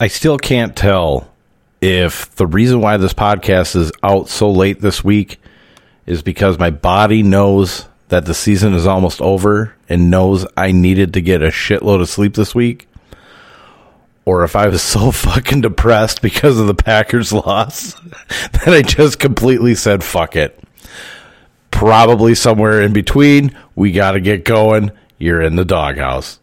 I still can't tell if the reason why this podcast is out so late this week is because my body knows that the season is almost over and knows I needed to get a shitload of sleep this week. Or if I was so fucking depressed because of the Packers loss that I just completely said, fuck it. Probably somewhere in between. We got to get going. You're in the doghouse.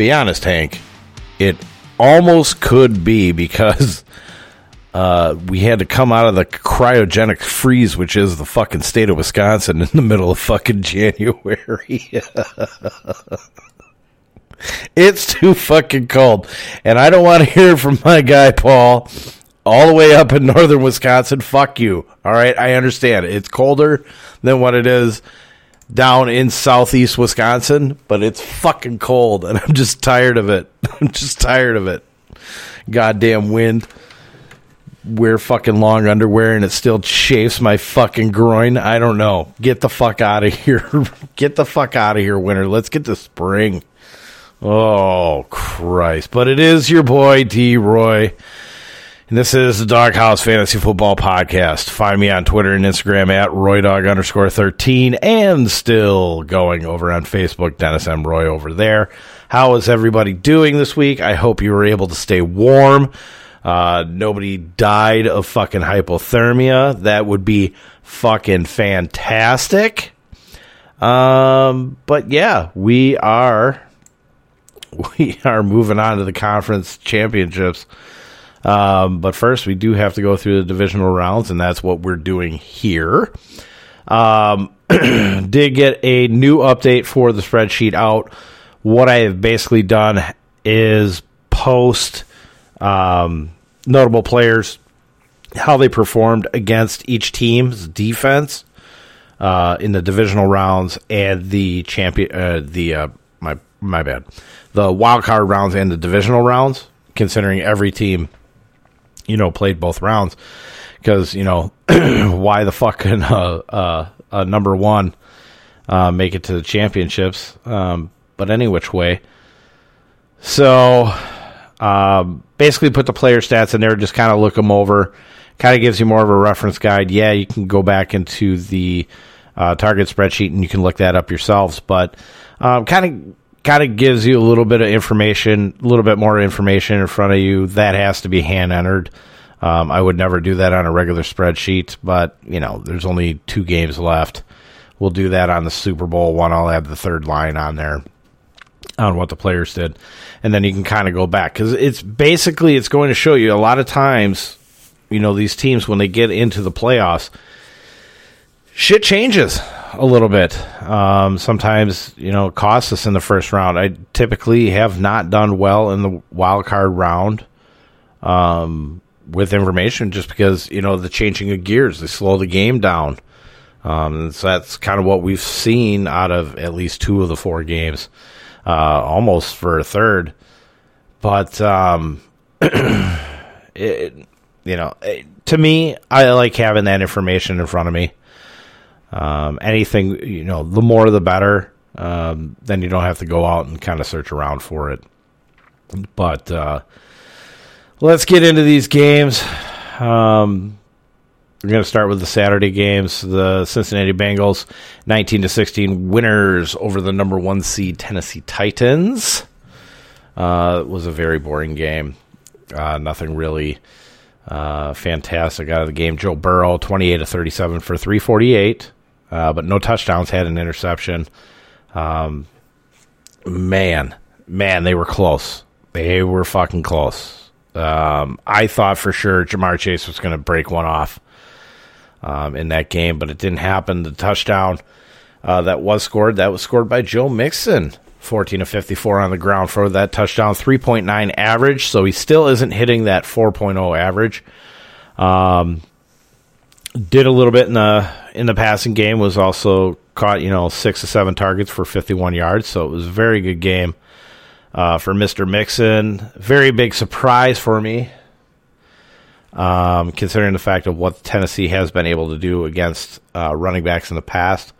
Be honest, Hank, it almost could be because uh, we had to come out of the cryogenic freeze, which is the fucking state of Wisconsin, in the middle of fucking January. it's too fucking cold. And I don't want to hear from my guy, Paul, all the way up in northern Wisconsin. Fuck you. All right. I understand. It's colder than what it is down in southeast Wisconsin, but it's fucking cold and I'm just tired of it. I'm just tired of it. Goddamn wind. Wear fucking long underwear and it still chafes my fucking groin. I don't know. Get the fuck out of here. get the fuck out of here, winter. Let's get to spring. Oh, Christ. But it is your boy, D. Roy. And this is the Dawghouse Fantasy Football Podcast. Find me on Twitter and Instagram at RoyDog underscore 13 and still going over on Facebook, Dennis M. Roy over there. How is everybody doing this week? I hope you were able to stay warm. Uh, nobody died of fucking hypothermia. That would be fucking fantastic. Um, but yeah, we are, we are moving on to the conference championships. Um, but first, we do have to go through the divisional rounds, and that's what we're doing here. Um, did get a new update for the spreadsheet out. What I have basically done is post um, notable players, how they performed against each team's defense uh, in the divisional rounds and the champion, uh, the uh, my my bad, the wild card rounds and the divisional rounds. Considering every team you know, played both rounds because you know why the fuck can uh, uh, uh, number one uh, make it to the championships? Um, but any which way, so um, basically put the player stats in there, just kind of look them over. Kind of gives you more of a reference guide. Yeah, you can go back into the uh, target spreadsheet and you can look that up yourselves, but um, kind of kind of gives you a little bit of information, a little bit more information in front of you. That has to be hand entered. Um, I would never do that on a regular spreadsheet, but you know, there's only two games left. We'll do that on the Super Bowl one. I'll add the third line on there on what the players did, and then you can kind of go back because it's basically it's going to show you a lot of times. You know, these teams when they get into the playoffs, shit changes a little bit. Um, sometimes, you know, it costs us in the first round. I typically have not done well in the wild card round um, with information just because, you know, the changing of gears, they slow the game down. Um, so that's kind of what we've seen out of at least two of the four games, uh, almost for a third. But, um, it, you know, it, to me, I like having that information in front of me. Um, anything, you know, the more the better. Um, then you don't have to go out and kind of search around for it. But uh, let's get into these games. Um, we're going to start with the Saturday games. The Cincinnati Bengals, nineteen to sixteen winners over the number one seed Tennessee Titans. Uh, it was a very boring game. Uh, nothing really uh, fantastic out of the game. Joe Burrow, twenty-eight to thirty-seven for three forty-eight uh, but no touchdowns. Had an interception. Um, man, man, they were close. They were fucking close. Um, I thought for sure Ja'Marr Chase was going to break one off. um, in that game, but it didn't happen. The touchdown uh, that was scored, that was scored by Joe Mixon. 14 of 54 on the ground for that touchdown, 3.9 average. So he still isn't hitting that 4.0 average. Um, did a little bit in the in the passing game. Was also caught you know six to seven targets for 51 yards. So it was a very good game uh, for Mr. Mixon. Very big surprise for me, um, considering the fact of what Tennessee has been able to do against uh, running backs in the past.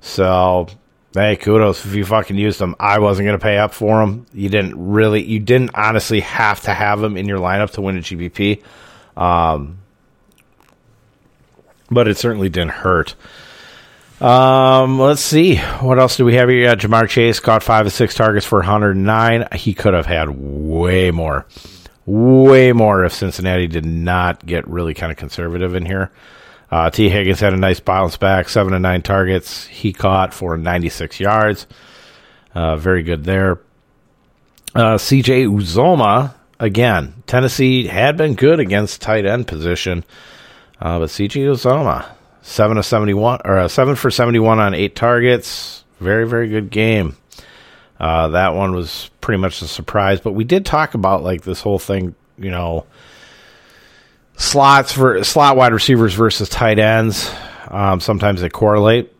So hey, kudos if you fucking used them. I wasn't going to pay up for them. You didn't really, you didn't honestly have to have them in your lineup to win a GPP. Um, but it certainly didn't hurt. Um, let's see. What else do we have here? Yeah, Ja'Marr Chase caught five of six targets for 109. He could have had way more. Way more if Cincinnati did not get really kind of conservative in here. Uh, Tee Higgins had a nice bounce back, seven to nine targets. He caught for 96 yards. Uh, very good there. Uh, CJ Uzomah, again, Tennessee had been good against tight end position, uh, but CJ Uzomah, seven to 71, or uh, seven for 71 on eight targets. Very, very good game. Uh, that one was pretty much a surprise, but we did talk about like this whole thing, you know, slots for slot wide receivers versus tight ends. Um, sometimes they correlate.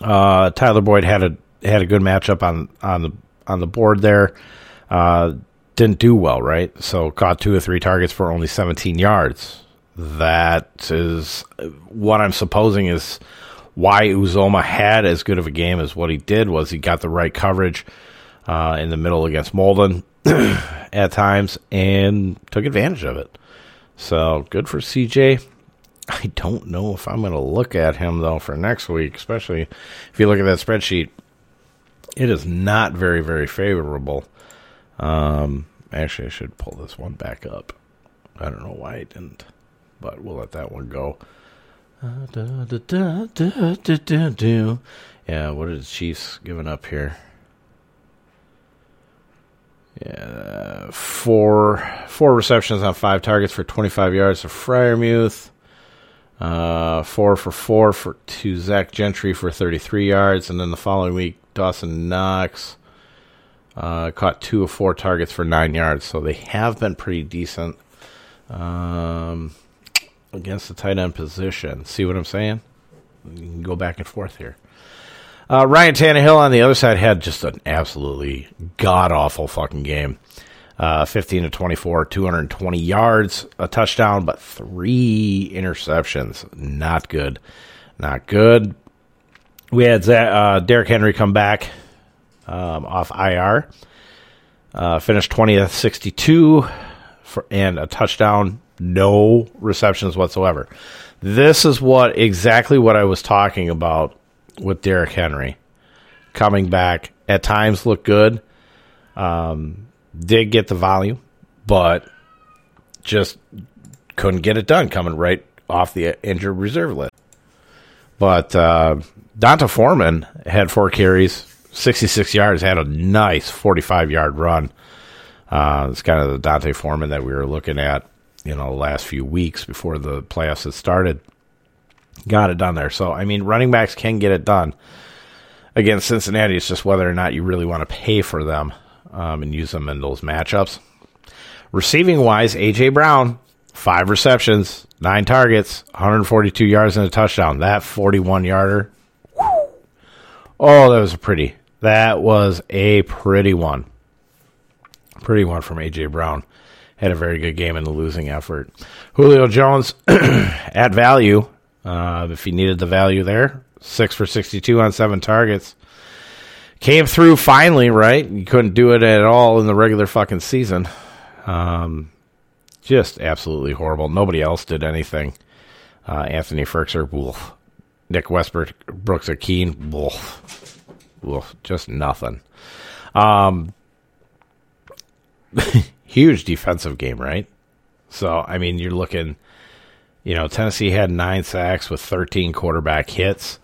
Uh, Tyler Boyd had a had a good matchup on on the on the board there. Uh, didn't do well, right? So caught two or three targets for only 17 yards. That is what I'm supposing is why Uzomah had as good of a game as what he did was he got the right coverage uh, in the middle against Molden at times and took advantage of it. So good for CJ. I don't know if I'm going to look at him though for next week, especially if you look at that spreadsheet. It is not very, very favorable. Um, actually, I should pull this one back up. I don't know why I didn't, but we'll let that one go. Uh, da, da, da, yeah, what is Chiefs giving up here? Yeah, four four receptions on five targets for 25 yards for Freiermuth. Uh, four for four for to Zach Gentry for 33 yards, and then the following week Dawson Knox uh, caught two of four targets for nine yards. So they have been pretty decent um, against the tight end position. See what I'm saying? You can go back and forth here. Uh, Ryan Tannehill on the other side had just an absolutely god awful fucking game. Uh, 15 to 24, 220 yards, a touchdown, but three interceptions. Not good. Not good. We had uh, Derrick Henry come back um, off IR, uh, finished 20th, 62, for, and a touchdown, no receptions whatsoever. This is what exactly what I was talking about with Derrick Henry coming back. At times looked good. Um, did get the volume, but just couldn't get it done coming right off the injured reserve list. But uh, D'Onta Foreman had four carries, 66 yards, had a nice 45 yard run. Uh, it's kind of the D'Onta Foreman that we were looking at, you know, the last few weeks before the playoffs had started got it done there. So, I mean, running backs can get it done. Against Cincinnati, it's just whether or not you really want to pay for them um, and use them in those matchups. Receiving wise, A.J. Brown, five receptions, nine targets, 142 yards and a touchdown. That 41 yarder. Oh, that was a pretty. That was a pretty one. Pretty one from A.J. Brown. Had a very good game in the losing effort. Julio Jones at value uh, if he needed the value there, six for 62 on seven targets. Came through finally, right? You couldn't do it at all in the regular fucking season. Um, just absolutely horrible. Nobody else did anything. Uh, Anthony Firkser, wolf. Nick Westbrook, Brooks Akeen, wolf. Wolf. Just nothing. Um, huge defensive game, right? So, I mean, you're looking you know, Tennessee had nine sacks with 13 quarterback hits.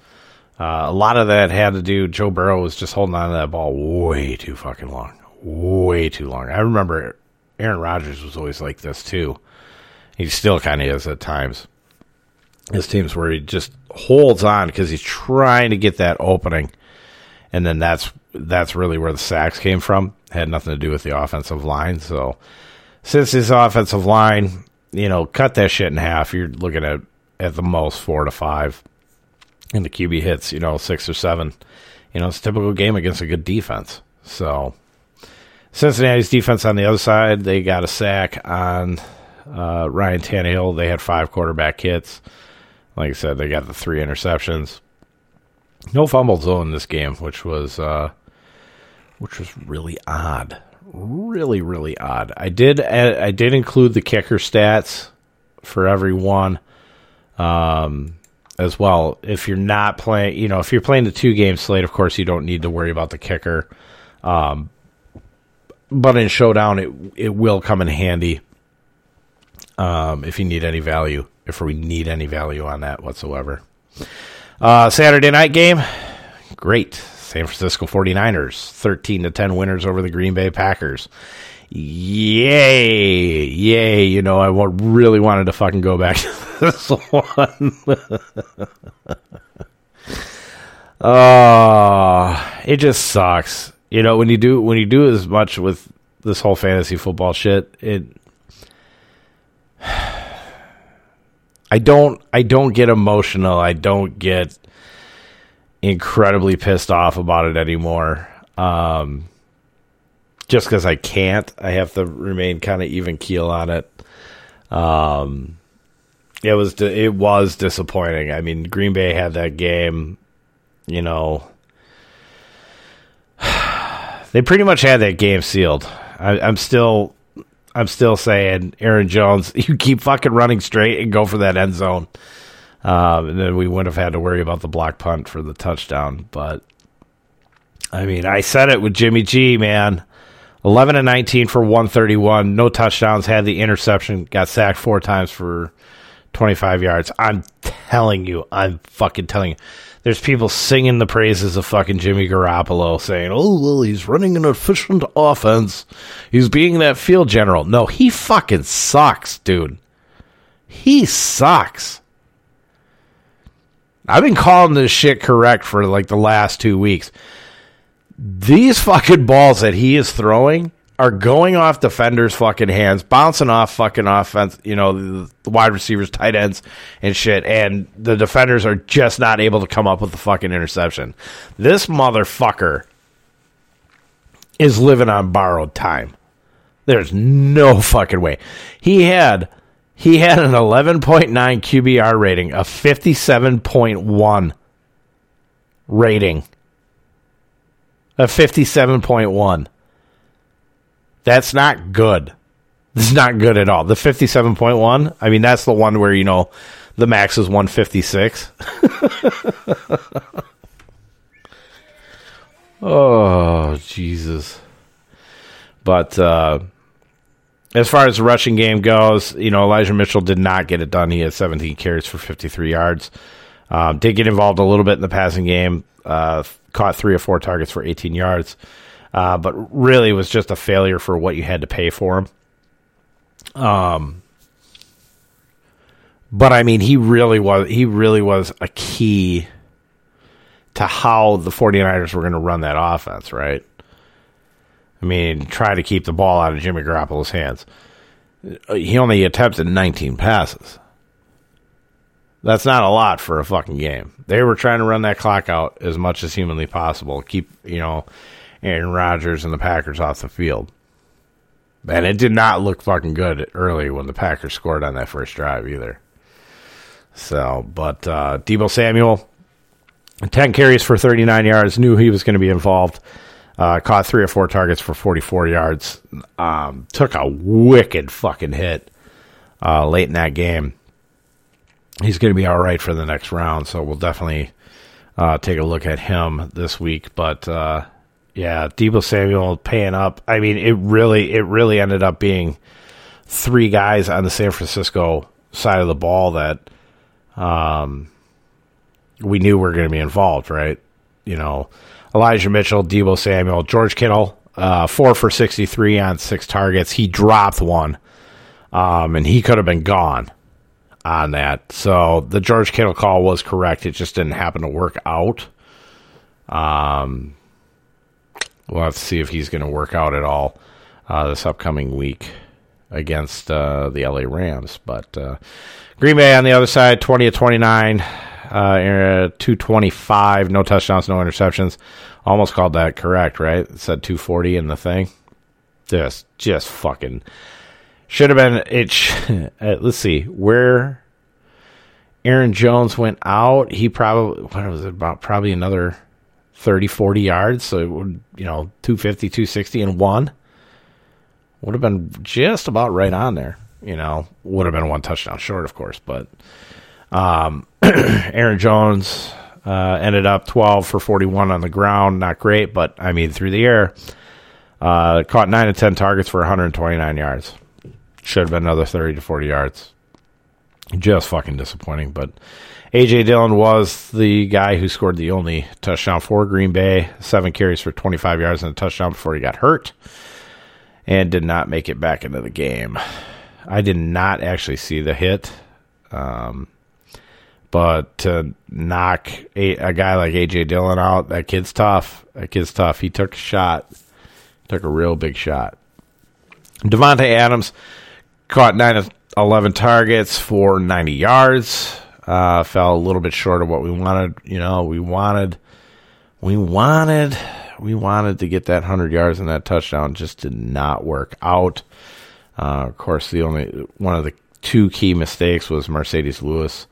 Uh, a lot of that had to do. Joe Burrow was just holding on to that ball way too fucking long, way too long. I remember Aaron Rodgers was always like this too. He still kind of is at times. His teams where he just holds on because he's trying to get that opening, and then that's that's really where the sacks came from. Had nothing to do with the offensive line. So since his offensive line, you know, cut that shit in half, you're looking at at the most four to five, and the QB hits, you know, six or seven. You know, it's a typical game against a good defense. So Cincinnati's defense on the other side, they got a sack on uh, Ryan Tannehill. They had five quarterback hits. Like I said, they got the three interceptions. No fumbles though in this game, which was uh, which was really odd, really really odd. I did I did include the kicker stats for everyone um, as well. If you're not playing, you know, if you're playing the two game slate, of course you don't need to worry about the kicker. Um, but in showdown, it it will come in handy um, if you need any value, if we need any value on that whatsoever. Uh, Saturday night game, great. San Francisco 49ers, 13 to 10 winners over the Green Bay Packers. Yay! Yay! You know, I really wanted to fucking go back to this one. oh, it just sucks. You know, when you do when you do as much with this whole fantasy football shit, it I don't I don't get emotional. I don't get incredibly pissed off about it anymore. Um, just because I can't, I have to remain kind of even keel on it. Um, it was it was disappointing. I mean, Green Bay had that game, you know. They pretty much had that game sealed. I, I'm still I'm still saying Aaron Jones, you keep fucking running straight and go for that end zone. Um, and then we wouldn't have had to worry about the block punt for the touchdown. But I mean, I said it with Jimmy G, man. 11 and 19 for 131, no touchdowns, had the interception, got sacked four times for 25 yards. I'm telling you, I'm fucking telling you there's people singing the praises of fucking Jimmy Garoppolo, saying, "Oh well, he's running an efficient offense. He's being that field general." No, he fucking sucks, dude. He sucks. I've been calling this shit correct for like the last two weeks. These fucking balls that he is throwing are going off defenders' fucking hands, bouncing off fucking offense, you know, the, wide receivers, tight ends, and shit. And the defenders are just not able to come up with the fucking interception. This motherfucker is living on borrowed time. There's no fucking way. He had he had an 11.9 QBR rating, a 57.1 rating. A 57.1. That's not good. Is not good at all. The 57.1, I mean, that's the one where, you know, the max is 156. oh, Jesus. But uh, as far as the rushing game goes, you know, Elijah Mitchell did not get it done. He had 17 carries for 53 yards. Um, did get involved a little bit in the passing game, uh, caught three or four targets for 18 yards uh, but really was just a failure for what you had to pay for him. Um, but I mean, he really was he really was a key to how the 49ers were going to run that offense, right? I mean, try to keep the ball out of Jimmy Garoppolo's hands. He only attempted 19 passes. That's not a lot for a fucking game. They were trying to run that clock out as much as humanly possible. Keep, you know, Aaron Rodgers and the Packers off the field. And it did not look fucking good early when the Packers scored on that first drive either. So, but uh, Deebo Samuel, 10 carries for 39 yards, knew he was going to be involved. Uh, caught three or four targets for 44 yards. Um, took a wicked fucking hit uh, late in that game. He's going to be all right for the next round, so we'll definitely uh, take a look at him this week. But uh, yeah, Deebo Samuel paying up. I mean, it really, it really ended up being three guys on the San Francisco side of the ball that um, we knew were going to be involved, right? You know, Elijah Mitchell, Deebo Samuel, George Kittle, uh, four for 63 on six targets. He dropped one, um, and he could have been gone on that. So the George Kittle call was correct. It just didn't happen to work out. Um, we'll have to see if he's going to work out at all uh, this upcoming week against uh, the LA Rams. But uh, Green Bay on the other side, 20 to 29, uh, 225, no touchdowns, no interceptions. Almost called that correct, right? It said 240 in the thing. Just, just fucking should have been it. Sh- uh, let's see where Aaron Jones went out. He probably what was it about? Probably another 30, 40 yards. So it would you know 250, 260 and one would have been just about right on there. You know, would have been one touchdown short, of course, but um, Aaron Jones uh, ended up 12 for 41 on the ground. Not great, but I mean, through the air, uh, caught 9 to 10 targets for 129 yards. Should have been another 30 to 40 yards. Just fucking disappointing. But A.J. Dillon was the guy who scored the only touchdown for Green Bay. Seven carries for 25 yards and a touchdown before he got hurt and did not make it back into the game. I did not actually see the hit. Um, but to knock a, a, guy like AJ Dillon out, that kid's tough. That kid's tough. He took a shot, took a real big shot. Davante Adams caught nine of eleven targets for ninety yards. Uh, fell a little bit short of what we wanted. You know, we wanted, we wanted we wanted to get that 100 yards and that touchdown just did not work out. Uh, of course, the only one of the two key mistakes was Marcedes Lewis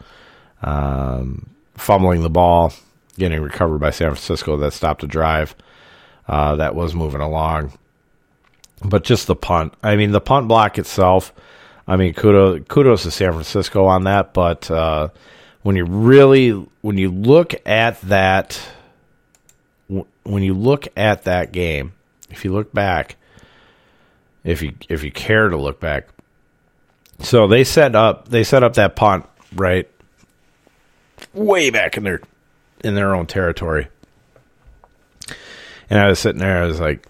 um, fumbling the ball, getting recovered by San Francisco that stopped a drive uh, that was moving along. But just the punt. I mean, the punt block itself. I mean, kudos, kudos to San Francisco on that. But uh, when you really, when you look at that when you look at that game, if you look back, if you if you care to look back, so they set up they set up that punt right way back in their in their own territory, and I was sitting there, I was like,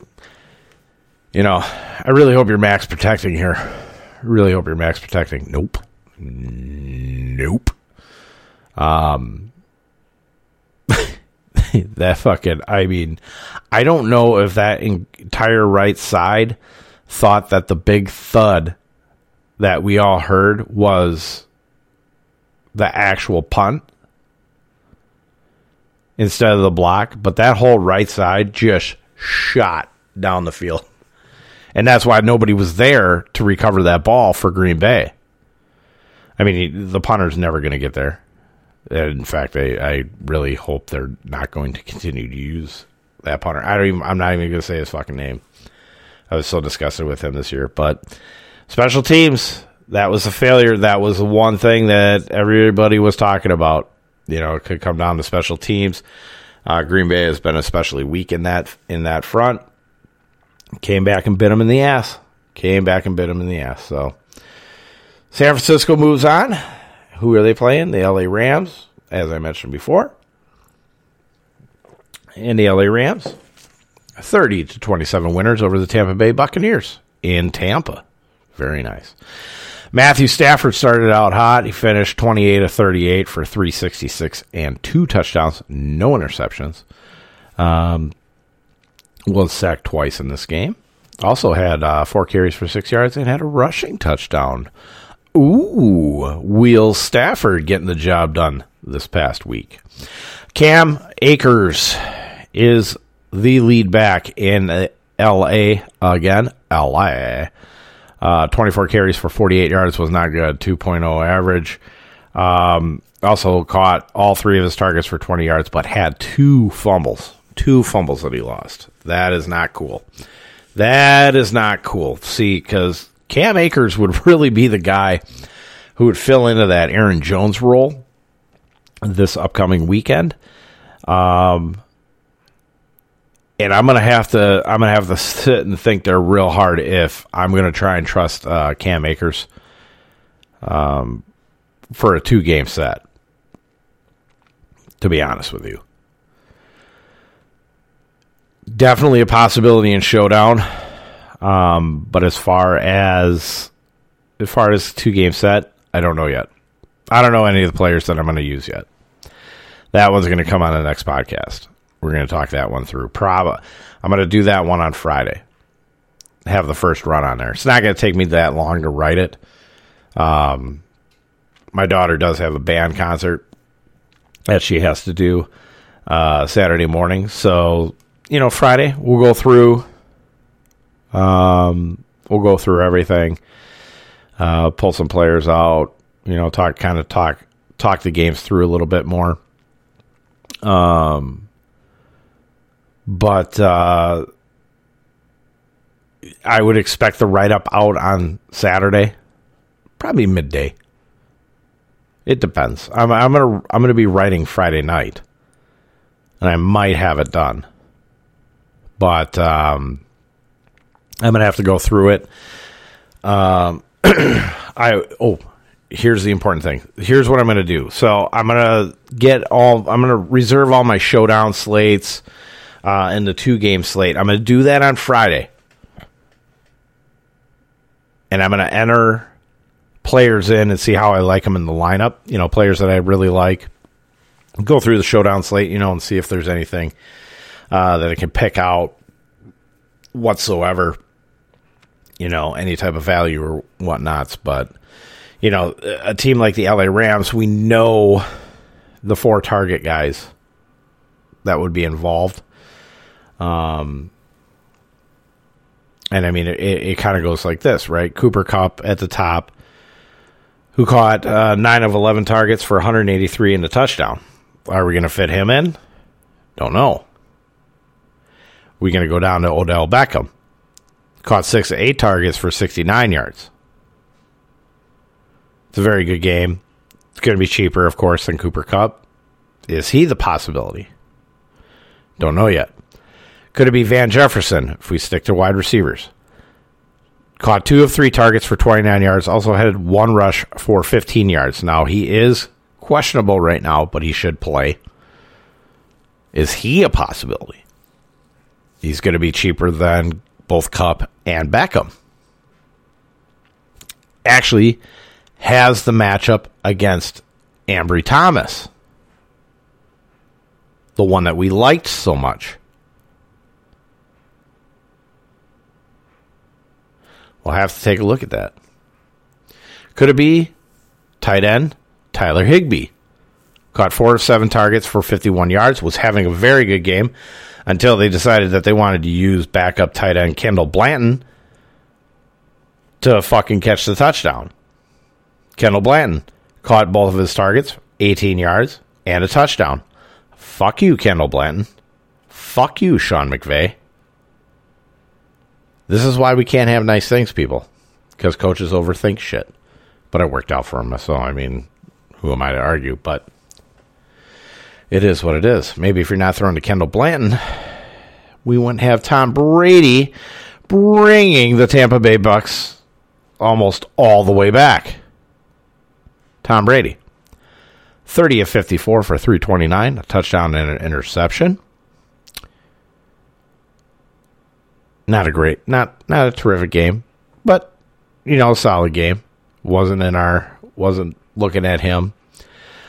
you know, I really hope you're max protecting here. Really hope you're max protecting. Nope, nope. Um, that fucking, I mean, I don't know if that entire right side thought that the big thud that we all heard was the actual punt instead of the block, but that whole right side just shot down the field. And that's why nobody was there to recover that ball for Green Bay. I mean, the punter's never going to get there. In fact, I, I really hope they're not going to continue to use that punter. I don't even. I'm not even going to say his fucking name. I was so disgusted with him this year. But special teams, that was a failure. That was the one thing that everybody was talking about. You know, it could come down to special teams. Uh, Green Bay has been especially weak in that in that front. Came back and bit him in the ass. Came back and bit him in the ass. So San Francisco moves on. Who are they playing? The LA Rams, as I mentioned before. And the LA Rams, 30 to 27 winners over the Tampa Bay Buccaneers in Tampa. Very nice. Matthew Stafford started out hot. He finished 28 to 38 for 366 and two touchdowns, no interceptions. Um, was sacked twice in this game. Also had uh, four carries for six yards and had a rushing touchdown. Ooh, Will Stafford getting the job done this past week. Cam Akers is the lead back in LA again. LA. Uh, 24 carries for 48 yards was not good. 2.0 average. Um, also caught all three of his targets for 20 yards, but had two fumbles. Two fumbles that he lost. That is not cool. That is not cool. See, because Cam Akers would really be the guy who would fill into that Aaron Jones role this upcoming weekend. Um, and I'm gonna have to I'm gonna have to sit and think there real hard if I'm gonna try and trust uh, Cam Akers um, for a two game set. To be honest with you, definitely a possibility in showdown. Um, but as far as as far as two game set, I don't know yet. I don't know any of the players that I'm going to use yet. That one's going to come on the next podcast. We're going to talk that one through. Prob- I'm going to do that one on Friday. Have the first run on there. It's not going to take me that long to write it. Um, my daughter does have a band concert that she has to do uh, Saturday morning. So, you know, Friday we'll go through. Um, we'll go through everything. Uh, pull some players out. You know, talk kind of talk talk the games through a little bit more. Um, but uh, I would expect the write up out on Saturday, probably midday. It depends. I'm I'm gonna I'm gonna be writing Friday night, and I might have it done, but um, I'm gonna have to go through it. Um, I oh, here's the important thing. Here's what I'm gonna do. So I'm gonna get all. I'm gonna reserve all my showdown slates uh, in the two game slate. I'm gonna do that on Friday, and I'm gonna enter players in and see how I like them in the lineup. You know, players that I really like. Go through the showdown slate, you know, and see if there's anything uh, that it can pick out whatsoever. You know, any type of value or whatnots. But, you know, a team like the LA Rams, we know the four target guys that would be involved. Um, and I mean, it, it kind of goes like this, right? Cooper Kupp at the top, who caught uh, 9 of 11 targets for 183 in the touchdown. Are we going to fit him in? Don't know. We going to go down to Odell Beckham. Caught 6 of 8 targets for 69 yards. It's a very good game. It's going to be cheaper, of course, than Cooper Kupp. Is he the possibility? Don't know yet. Could it be Van Jefferson if we stick to wide receivers? Caught two of three targets for 29 yards. Also had one rush for 15 yards. Now, he is questionable right now, but he should play. Is he a possibility? He's going to be cheaper than both Kupp and Beckham. Actually, has the matchup against Ambry Thomas, the one that we liked so much. We'll have to take a look at that. Could it be tight end Tyler Higbee? Caught four of seven targets for 51 yards, was having a very good game until they decided that they wanted to use backup tight end Kendall Blanton to fucking catch the touchdown. Kendall Blanton caught both of his targets, 18 yards, and a touchdown. Fuck you, Kendall Blanton. Fuck you, Sean McVay. This is why we can't have nice things, people, because coaches overthink shit. But it worked out for him, so I mean, who am I to argue? But it is what it is. Maybe if you're not throwing to Kendall Blanton, we wouldn't have Tom Brady bringing the Tampa Bay Bucks almost all the way back. Tom Brady. 30 of 54 for 329, a touchdown and an interception. Not a great, not not a terrific game, but you know, a solid game. Wasn't in our, wasn't looking at him.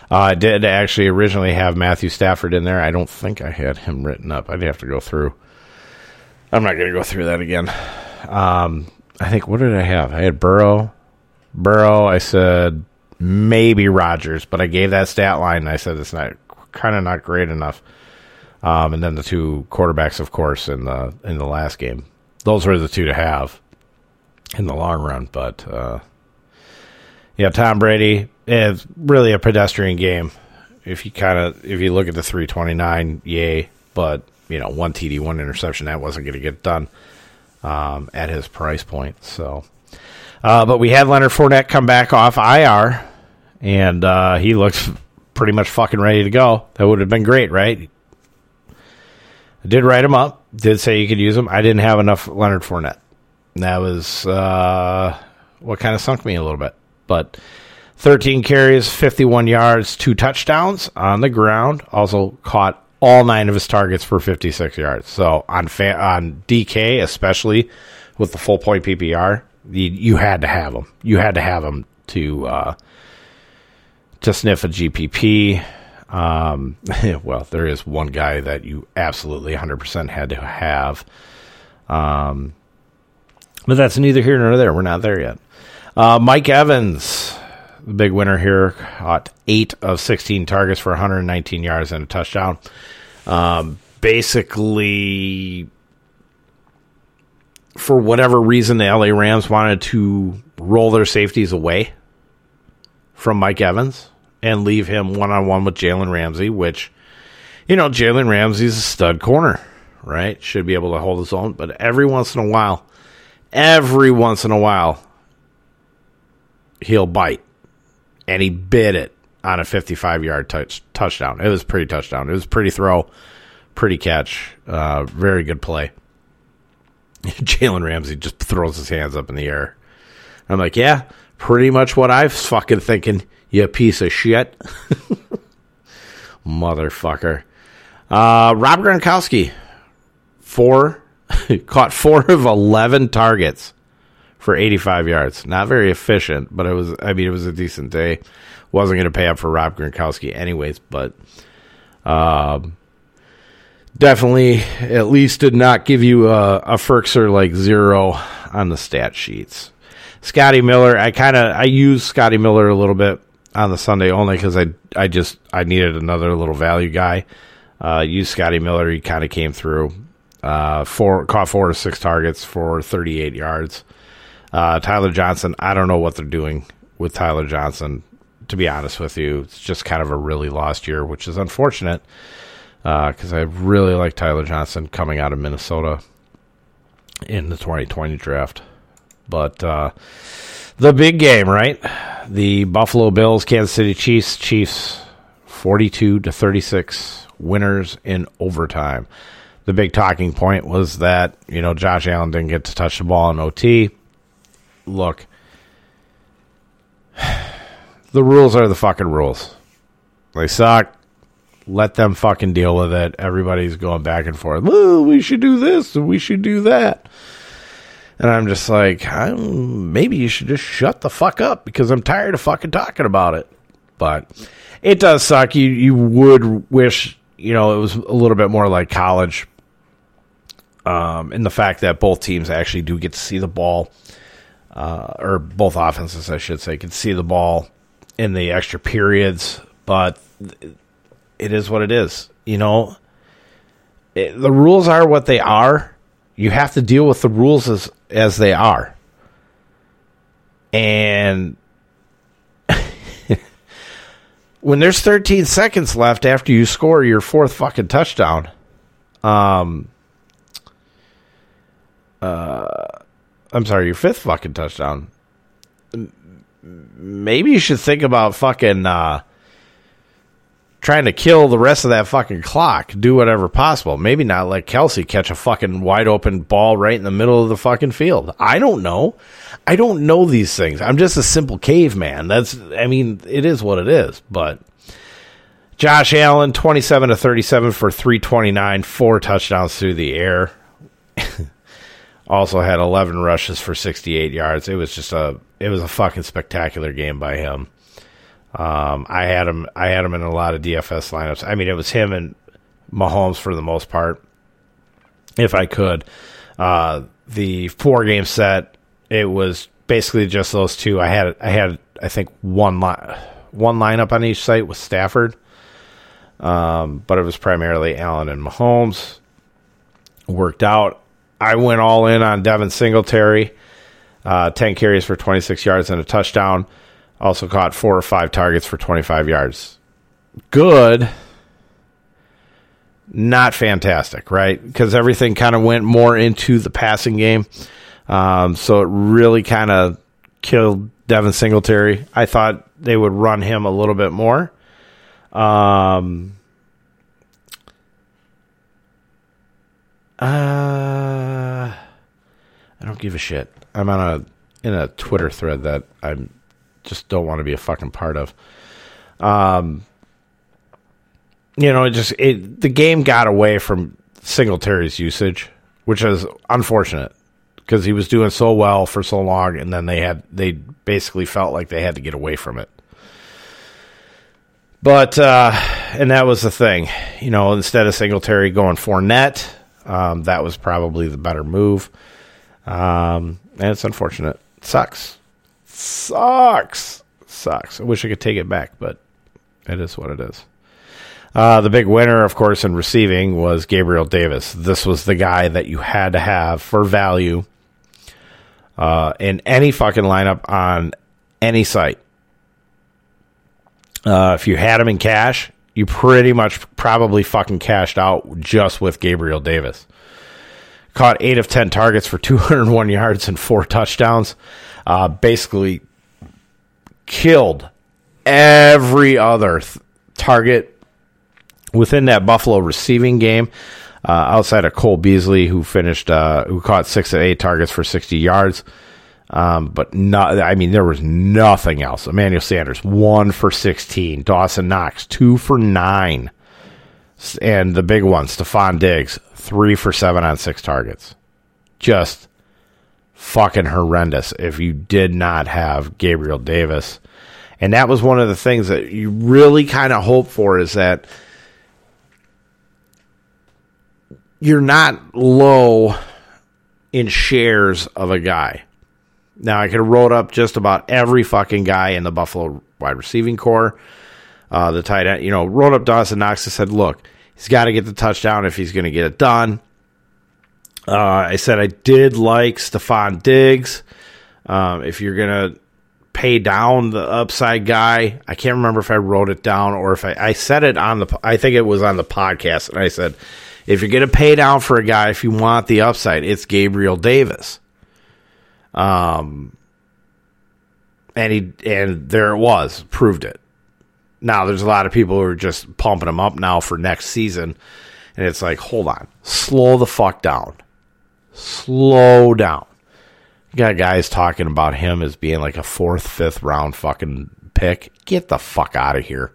Uh, I did actually originally have Matthew Stafford in there. I don't think I had him written up. I'd have to go through. I'm not going to go through that again. Um, I think what did I have? I had Burrow, Burrow. I said maybe Rodgers, but I gave that stat line. and I said it's not kind of not great enough. Um, and then the two quarterbacks, of course, in the in the last game. Those were the two to have in the long run. But uh, yeah, Tom Brady is really a pedestrian game. If you kind of if you look at the 329, yay, but you know one TD, one interception, that wasn't going to get done um, at his price point. So, uh, but we had Leonard Fournette come back off IR, and uh, he looks pretty much fucking ready to go. That would have been great, right? I did write him up. Did say you could use him. I didn't have enough Leonard Fournette. That was uh, what kind of sunk me a little bit. But 13 carries, 51 yards, two touchdowns on the ground. Also caught all nine of his targets for 56 yards. So on fa- on DK, especially with the full point PPR, you, you, had to have him. You had to have him to uh, to sniff a GPP. Um, well, there is one guy that you absolutely 100% had to have. Um, but that's neither here nor there. We're not there yet. Uh, Mike Evans, the big winner here, caught eight of 16 targets for 119 yards and a touchdown. Um, basically, for whatever reason, the LA Rams wanted to roll their safeties away from Mike Evans and leave him one on one with Jalen Ramsey, which, you know, Jalen Ramsey's a stud corner, right? Should be able to hold his own. But every once in a while, every once in a while, he'll bite. And he bit it on a 55 yard touch, touchdown. It was pretty touchdown. It was pretty throw, pretty catch, uh, very good play. Jalen Ramsey just throws his hands up in the air. I'm like, yeah, pretty much what I was fucking thinking, you piece of shit. Motherfucker. Uh, Rob Gronkowski, four, caught four of 11 targets for 85 yards. Not very efficient, but it was, I mean, it was a decent day. Wasn't going to pay up for Rob Gronkowski anyways, but, um, definitely at least did not give you a, a like zero on the stat sheets. Scotty Miller, I kind of I used Scotty Miller a little bit on the Sunday only because I I just I needed another little value guy. Uh, used Scotty Miller, he kind of came through. Uh, four caught four to six targets for 38 yards. Uh, Tyler Johnson, I don't know what they're doing with Tyler Johnson. To be honest with you, it's just kind of a really lost year, which is unfortunate because uh, I really like Tyler Johnson coming out of Minnesota in the 2020 draft. But uh, the big game, right? The Buffalo Bills, Kansas City Chiefs, Chiefs 42 to 36 winners in overtime. The big talking point was that, you know, Josh Allen didn't get to touch the ball in OT. Look, the rules are the fucking rules. They suck let them fucking deal with it. Everybody's going back and forth. Well, we should do this and we should do that. And I'm just like, I'm, maybe you should just shut the fuck up because I'm tired of fucking talking about it. But it does suck. You you would wish you know it was a little bit more like college. Um, in the fact that both teams actually do get to see the ball, uh, or both offenses, I should say, can see the ball in the extra periods. But it is what it is. You know, it, the rules are what they are. You have to deal with the rules as as they are. And when there's 13 seconds left after you score your fourth fucking touchdown, um, uh, I'm sorry, your fifth fucking touchdown. Maybe you should think about fucking uh, trying to kill the rest of that fucking clock, do whatever possible. Maybe not let Kelsey catch a fucking wide open ball right in the middle of the fucking field. I don't know. I don't know these things. I'm just a simple caveman. That's, I mean, it is what it is. But Josh Allen, 27 to 37 for 329, four touchdowns through the air. also had 11 rushes for 68 yards. It was just a, it was a fucking spectacular game by him. Um, I had him. I had him in a lot of DFS lineups. I mean, it was him and Mahomes for the most part, if I could. Uh, the four game set, it was basically just those two. I had. I had. I think one li- one lineup on each site with Stafford, um, but it was primarily Allen and Mahomes. Worked out. I went all in on Devin Singletary, uh, ten carries for twenty six yards and a touchdown. Also caught four or five targets for 25 yards. Good. Not fantastic, right? Because everything kind of went more into the passing game. Um, so it really kind of killed Devin Singletary. I thought they would run him a little bit more. Um, uh, I don't give a shit. I'm on a in a Twitter thread that I'm just don't want to be a fucking part of. Um, you know, it just it the game got away from Singletary's usage, which is unfortunate because he was doing so well for so long, and then they had they basically felt like they had to get away from it. But uh, and that was the thing, you know. Instead of Singletary going for net, um, that was probably the better move. Um, and it's unfortunate. It sucks. Sucks. Sucks. I wish I could take it back, but it is what it is. Uh, the big winner, of course, in receiving was Gabriel Davis. This was the guy that you had to have for value uh, in any fucking lineup on any site. Uh, if you had him in cash, you pretty much probably fucking cashed out just with Gabriel Davis. Caught eight of 10 targets for 201 yards and four touchdowns. Uh, basically killed every other th- target within that Buffalo receiving game. Uh, outside of Cole Beasley, who finished, uh, who caught six of eight targets for 60 yards. Um, but not, I mean, there was nothing else. Emmanuel Sanders, one for 16. Dawson Knox, two for nine. And the big one, Stefon Diggs, three for seven on six targets. Just fucking horrendous if you did not have Gabriel Davis. And that was one of the things that you really kind of hope for is that you're not low in shares of a guy. Now I could have rolled up just about every fucking guy in the Buffalo wide receiving corps. Uh, the tight end, you know, rolled up Dawson Knox and said, look, he's got to get the touchdown if he's going to get it done. Uh, I said I did like Stefon Diggs. Um, if you're going to pay down the upside guy, I can't remember if I wrote it down or if I, I said it on the, I think it was on the podcast. And I said, if you're going to pay down for a guy, if you want the upside, it's Gabriel Davis. Um, and he and there it was, proved it. Now there's a lot of people who are just pumping him up now for next season, and it's like, hold on, slow the fuck down, slow down. You got guys talking about him as being like a fourth, fifth round fucking pick. Get the fuck out of here.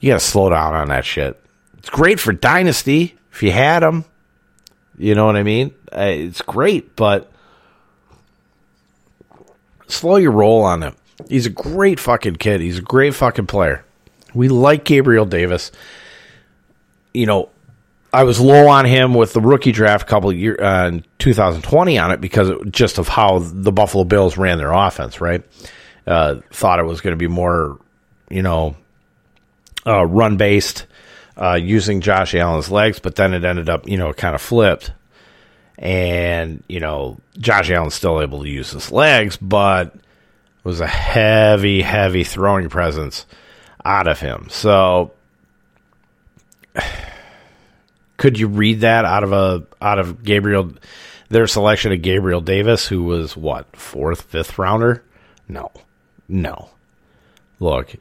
You got to slow down on that shit. It's great for dynasty if you had him. You know what I mean? Uh, it's great, but slow your roll on him. He's a great fucking kid. He's a great fucking player. We like Gabriel Davis. You know, I was low on him with the rookie draft couple of years uh, in 2020 on it because it, just of how the Buffalo Bills ran their offense. Right, uh, thought it was going to be more, you know, uh, run based, uh, using Josh Allen's legs, but then it ended up, you know, kind of flipped and you know Josh Allen's still able to use his legs, but was a heavy, heavy throwing presence out of him. So, could you read that out of a out of Gabriel? Their selection of Gabriel Davis, who was what fourth, fifth rounder? No, no. Look,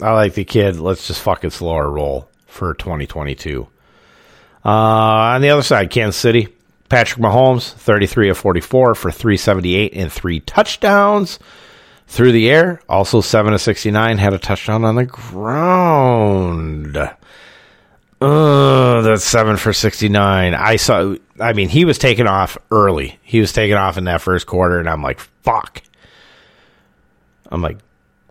I like the kid. Let's just fucking slow our roll for 2022. Uh, on the other side, Kansas City Patrick Mahomes, 33 of 44 for 378 and three touchdowns through the air. Also 7 of 69 had a touchdown on the ground. That's 7 for 69. I saw I mean, he was taken off early. He was taken off in that first quarter and I'm like, "Fuck." I'm like,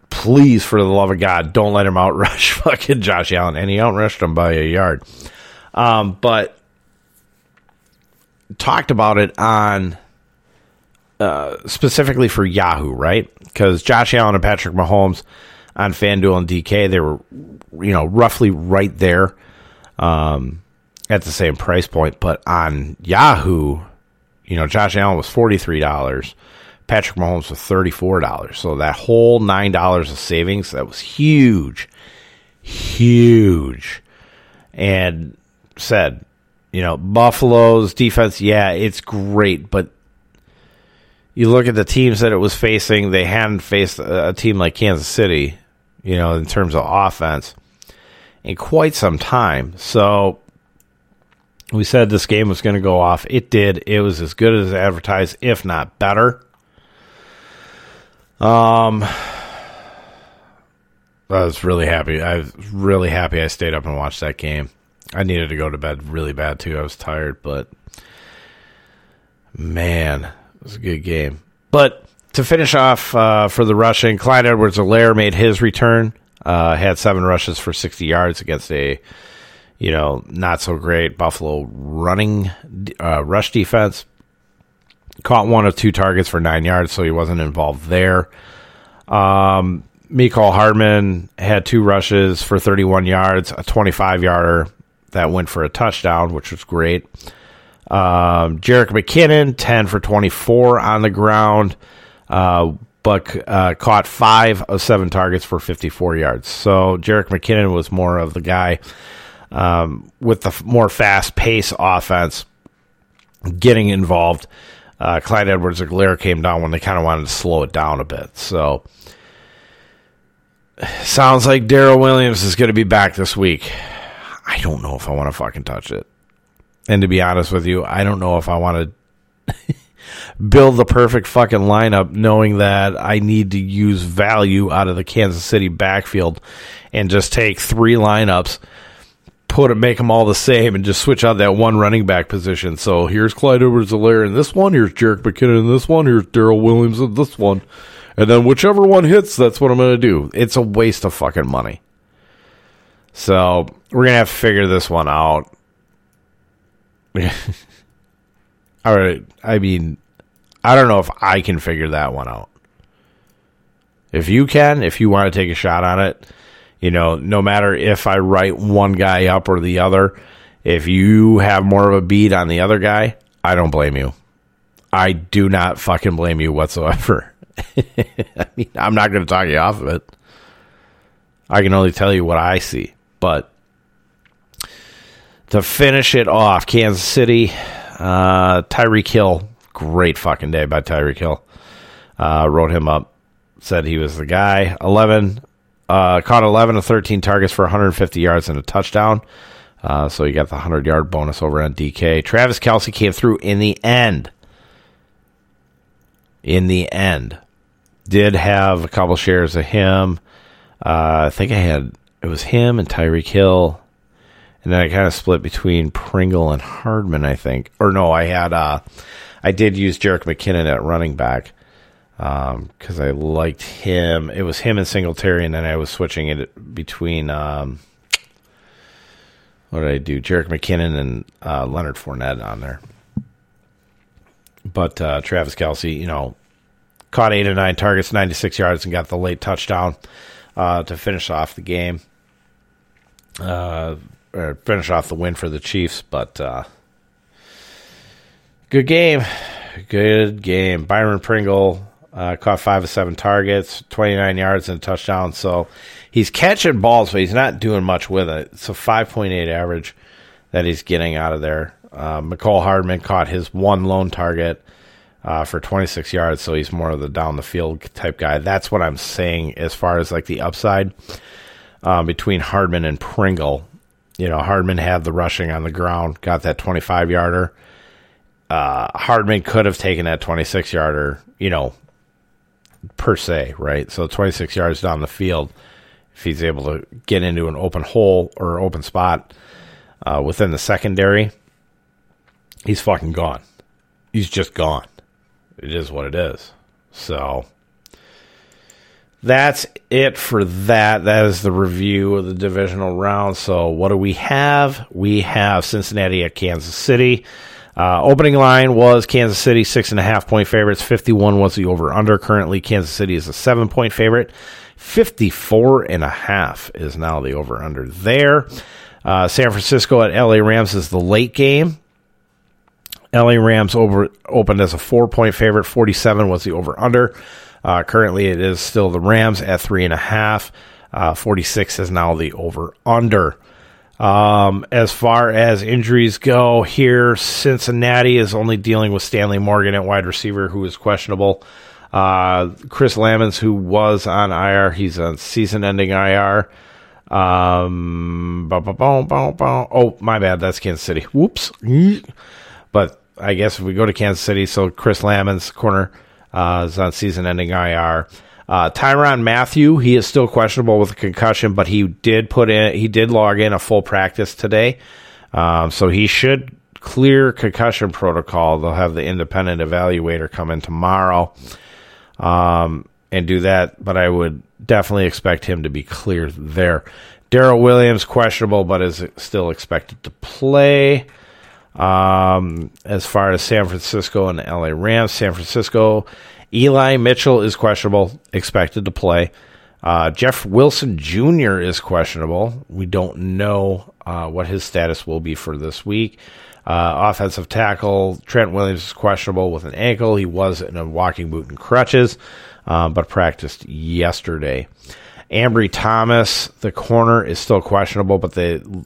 "Please for the love of God, don't let him outrush fucking Josh Allen." And he outrushed him by a yard. Um, but talked about it on uh, specifically for Yahoo, right? Because Josh Allen and Patrick Mahomes on FanDuel and DK, they were, you know, roughly right there um, at the same price point. But on Yahoo, you know, Josh Allen was $43. Patrick Mahomes was $34. So that whole $9 of savings, that was huge. Huge. And said, you know, Buffalo's defense, yeah, it's great, but you look at the teams that it was facing, they hadn't faced a, team like Kansas City, you know, in terms of offense in quite some time. So we said this game was going to go off. It did. It was as good as advertised, if not better. Um, I was really happy. I was really happy I stayed up and watched that game. I needed to go to bed really bad too. I was tired, but man, it was a good game. But to finish off uh, for the rushing, Clyde Edwards Helaire made his return. Uh, had seven rushes for 60 yards against a, you know, not so great Buffalo running uh, rush defense. Caught one of two targets for nine yards, so he wasn't involved there. Um, Mecole Hardman had two rushes for 31 yards, a 25 yarder that went for a touchdown, which was great. Um, Jerick McKinnon, 10 for 24 on the ground, uh, but uh, caught five of seven targets for 54 yards. So Jerick McKinnon was more of the guy um, with the more fast pace offense getting involved. Uh, Clyde Edwards Helaire came down when they kind of wanted to slow it down a bit. So sounds like Darrel Williams is going to be back this week. I don't know if I want to fucking touch it. And to be honest with you, I don't know if I want to build the perfect fucking lineup knowing that I need to use value out of the Kansas City backfield and just take three lineups, put it, make them all the same, and just switch out that one running back position. So here's Clyde Edwards Helaire in this one, here's Jerick McKinnon in this one, here's Darrel Williams in this one. And then whichever one hits, that's what I'm going to do. It's a waste of fucking money. So we're going to have to figure this one out. All right. I mean, I don't know if I can figure that one out. If you can, if you want to take a shot on it, you know, no matter if I write one guy up or the other, if you have more of a beat on the other guy, I don't blame you. I do not fucking blame you whatsoever. I mean, I'm not going to talk you off of it. I can only tell you what I see. But to finish it off, Kansas City, uh, Tyreek Hill, great fucking day by Tyreek Hill. Uh, wrote him up, said he was the guy. 11, uh, caught 11 of 13 targets for 150 yards and a touchdown. Uh, so he got the 100 yard bonus over on DK. Travis Kelce came through in the end. In the end. Did have a couple shares of him. Uh, I think I had, it was him and Tyreek Hill and then I kind of split between Pringle and Hardman, I think. Or no, I had uh, I did use Jerick McKinnon at running back because um, I liked him. It was him and Singletary, and then I was switching it between um, what did I do? Jerick McKinnon and uh, Leonard Fournette on there. But uh, Travis Kelce, you know, caught eight or nine targets, 96 yards, and got the late touchdown uh, to finish off the game. Uh, or finish off the win for the Chiefs. But uh, good game, good game. Byron Pringle uh, caught five of seven targets, twenty nine yards and a touchdown. So he's catching balls, but he's not doing much with it. It's a five point eight average that he's getting out of there. Uh, Hardman caught his one lone target. Uh, for 26 yards, so he's more of the down the field type guy. That's what I'm saying as far as like the upside uh, between Hardman and Pringle you know, Hardman had the rushing on the ground, got that 25 yarder. Uh, Hardman could have taken that 26 yarder, you know, per se, right? So 26 yards down the field, if he's able to get into an open hole or open spot uh, within the secondary, he's fucking gone. He's just gone. It is what it is. So that's it for that. That is the review of the divisional round. So, what do we have? We have Cincinnati at Kansas City. Uh, opening line was Kansas City, six and a half point favorites. 51 was the over under. Currently, Kansas City is a seven point favorite. 54 and a half is now the over under there. Uh, San Francisco at LA Rams is the late game. LA Rams over opened as a four point favorite. 47 was the over under. Uh, currently, it is still the Rams at three and a half. Uh, 46 is now the over under. Um, as far as injuries go, here Cincinnati is only dealing with Stanley Morgan at wide receiver, who is questionable. Uh, Chris Lammons, who was on IR, he's on season-ending IR. Um, oh, my bad, that's Kansas City. Whoops. But I guess if we go to Kansas City, so Chris Lammons, corner uh, is on season-ending IR. Uh, Tyrann Mathieu, he is still questionable with a concussion, but he did put in, he did log in a full practice today, um, so he should clear concussion protocol. They'll have the independent evaluator come in tomorrow. Um, and do that, but I would definitely expect him to be clear there. Darrel Williams questionable, but is still expected to play. Um, as far as San Francisco and LA Rams, San Francisco, Eli Mitchell is questionable, expected to play. Uh, Jeff Wilson Jr. is questionable. We don't know uh, what his status will be for this week. Uh, offensive tackle Trent Williams is questionable with an ankle. He was in a walking boot and crutches, uh, but practiced yesterday. Ambry Thomas, the corner, is still questionable, but the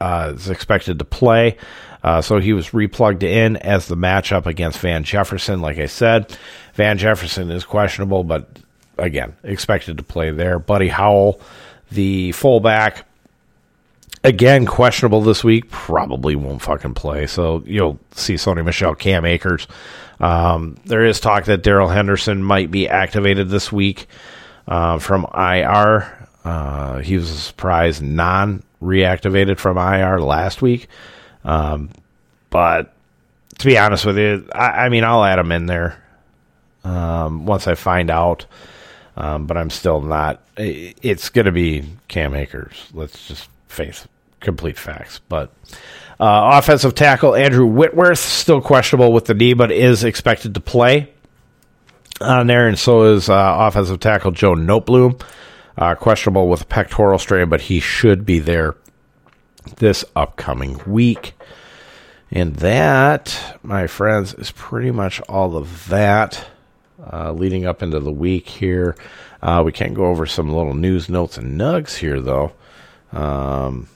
uh, is expected to play. Uh, so he was replugged in as the matchup against Van Jefferson. Like I said, Van Jefferson is questionable, but again, expected to play there. Buddy Howell, the fullback, again questionable this week. Probably won't fucking play. So you'll see Sony Michel, Cam Akers. Um, there is talk that Darrell Henderson might be activated this week uh, from IR. Uh, he was a surprise non reactivated from IR last week. Um, but to be honest with you, I, I, mean, I'll add them in there um, once I find out. Um, but I'm still not. It's going to be Cam Akers. Let's just face complete facts. But uh, offensive tackle Andrew Whitworth still questionable with the knee, but is expected to play on there, and so is uh, offensive tackle Joe Noteboom. Uh, questionable with a pectoral strain, but he should be there this upcoming week. And that, my friends, is pretty much all of that uh, leading up into the week here. Uh, we can't go over some little news notes and nugs here, though. Um,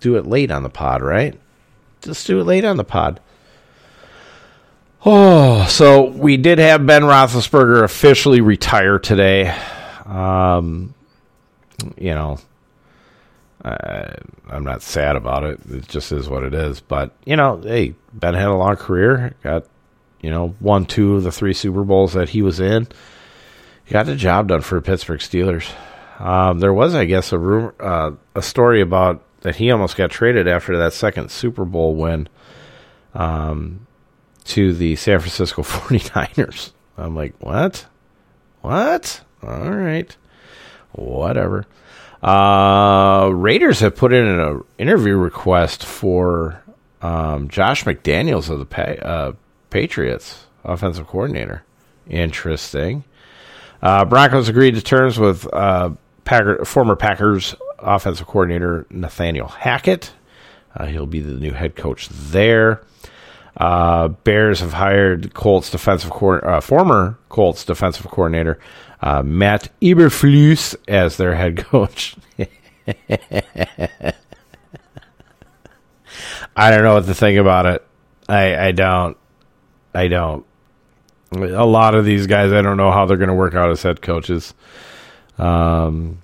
do it late on the pod, right? Just do it late on the pod. Oh, so we did have Ben Roethlisberger officially retire today. Um, you know, I, I'm not sad about it. It just is what it is. But you know, hey, Ben had a long career. Got you know won two of the three Super Bowls that he was in. Got the job done for Pittsburgh Steelers. Um, there was, I guess, a rumor, uh, a story about that he almost got traded after that second Super Bowl win um, to the San Francisco 49ers. I'm like, what? What? All right. Whatever. Uh, Raiders have put in an interview request for um, Josh McDaniels of the pa- uh, Patriots, offensive coordinator. Interesting. Uh, Broncos agreed to terms with uh, Packer, former Packers offensive coordinator Nathaniel Hackett. Uh, he'll be the new head coach there. Uh, Bears have hired Colts defensive uh, former Colts defensive coordinator uh, Matt Eberflus as their head coach. I don't know what to think about it. I I don't. I don't. A lot of these guys, I don't know how they're going to work out as head coaches. Um,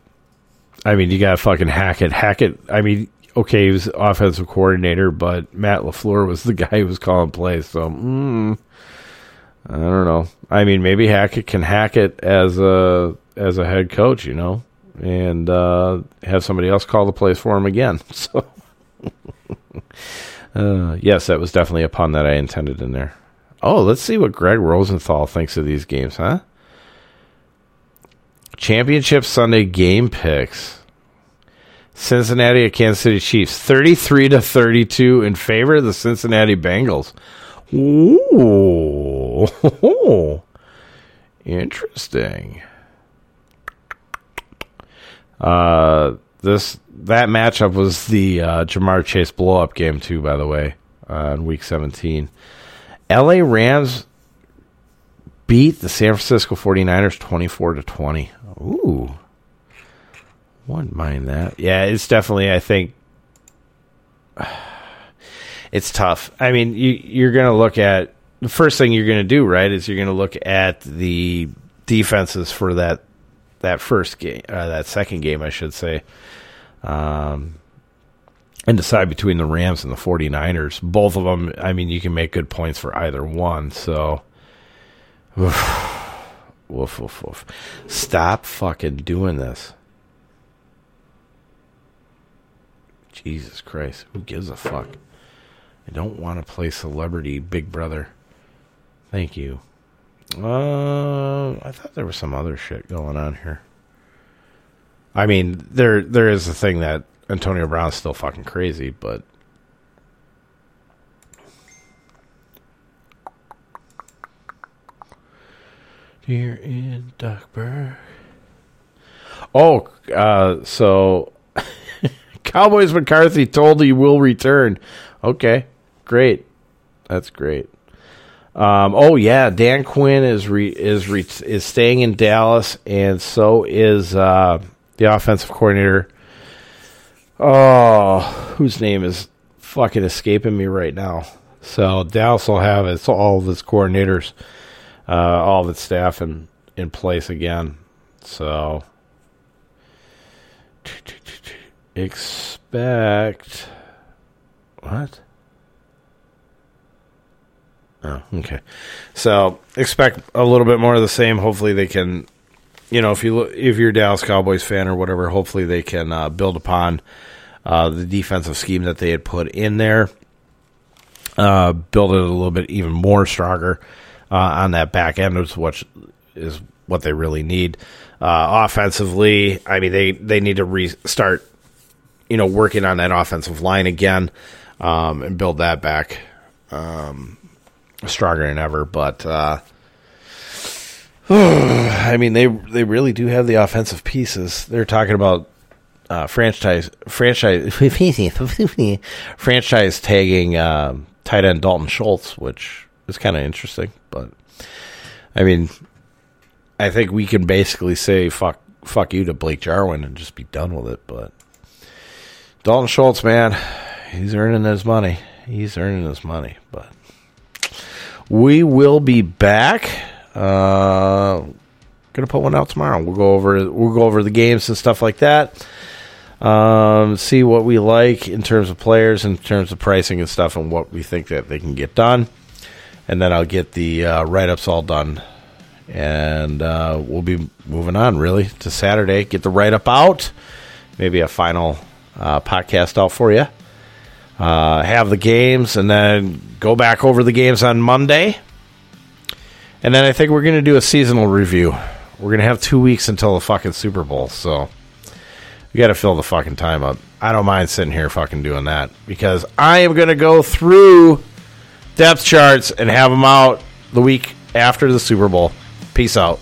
I mean, you got to fucking hack it. Hack it. I mean, okay, he was offensive coordinator, but Matt LaFleur was the guy who was calling plays. So, mm, I don't know. I mean, maybe Hackett can hack it as a as a head coach, you know, and uh, have somebody else call the plays for him again. So, uh, yes, that was definitely a pun that I intended in there. Oh, let's see what Greg Rosenthal thinks of these games, huh? Championship Sunday game picks. Cincinnati at Kansas City Chiefs, 33 to 32 in favor of the Cincinnati Bengals. Ooh. Interesting. Uh this that matchup was the uh, Ja'Marr Chase blow up game too, by the way, uh, in week 17. LA Rams beat the San Francisco 49ers 24 to 20. Ooh. Wouldn't mind that. Yeah, it's definitely, I think, it's tough. I mean, you, you're going to look at the first thing you're going to do, right, is you're going to look at the defenses for that that first game, uh, that second game, I should say, um, and decide between the Rams and the 49ers. Both of them, I mean, you can make good points for either one. So, Woof, woof, woof. Stop fucking doing this. Jesus Christ. Who gives a fuck? I don't want to play celebrity Big Brother. Thank you. Uh, I thought there was some other shit going on here. I mean, there there is the thing that Antonio Brown's still fucking crazy, but here in Duckburg. Oh, uh, so Cowboys McCarthy told he will return. Okay, great. That's great. Um, oh yeah, Dan Quinn is re, is re, is staying in Dallas, and so is uh, the offensive coordinator. Oh, whose name is fucking escaping me right now? So Dallas will have its all of its coordinators, uh, all of its staff in in place again. So expect what? Oh, okay. So expect a little bit more of the same. Hopefully they can, you know, if you look, if you're a Dallas Cowboys fan or whatever, hopefully they can uh, build upon uh, the defensive scheme that they had put in there, uh, build it a little bit even more stronger uh, on that back end, which is what they really need. Uh, offensively, I mean they they need to restart, you know, working on that offensive line again um, and build that back. Um, stronger than ever. But uh, I mean, they they really do have the offensive pieces. They're talking about uh, franchise franchise franchise tagging uh, tight end Dalton Schultz, which is kind of interesting. But I mean, I think we can basically say fuck fuck you to Blake Jarwin and just be done with it. But Dalton Schultz, man, he's earning his money. He's earning his money, but we will be back. Uh, gonna put one out tomorrow. We'll go over we'll go over the games and stuff like that. Um, see what we like in terms of players, in terms of pricing and stuff, and what we think that they can get done. And then I'll get the uh, write ups all done, and uh, we'll be moving on really to Saturday. Get the write up out, maybe a final uh, podcast out for you uh, have the games, and then go back over the games on Monday. And then I think we're going to do a seasonal review. We're going to have two weeks until the fucking Super Bowl, so we got to fill the fucking time up. I don't mind sitting here fucking doing that because I am going to go through depth charts and have them out the week after the Super Bowl. Peace out.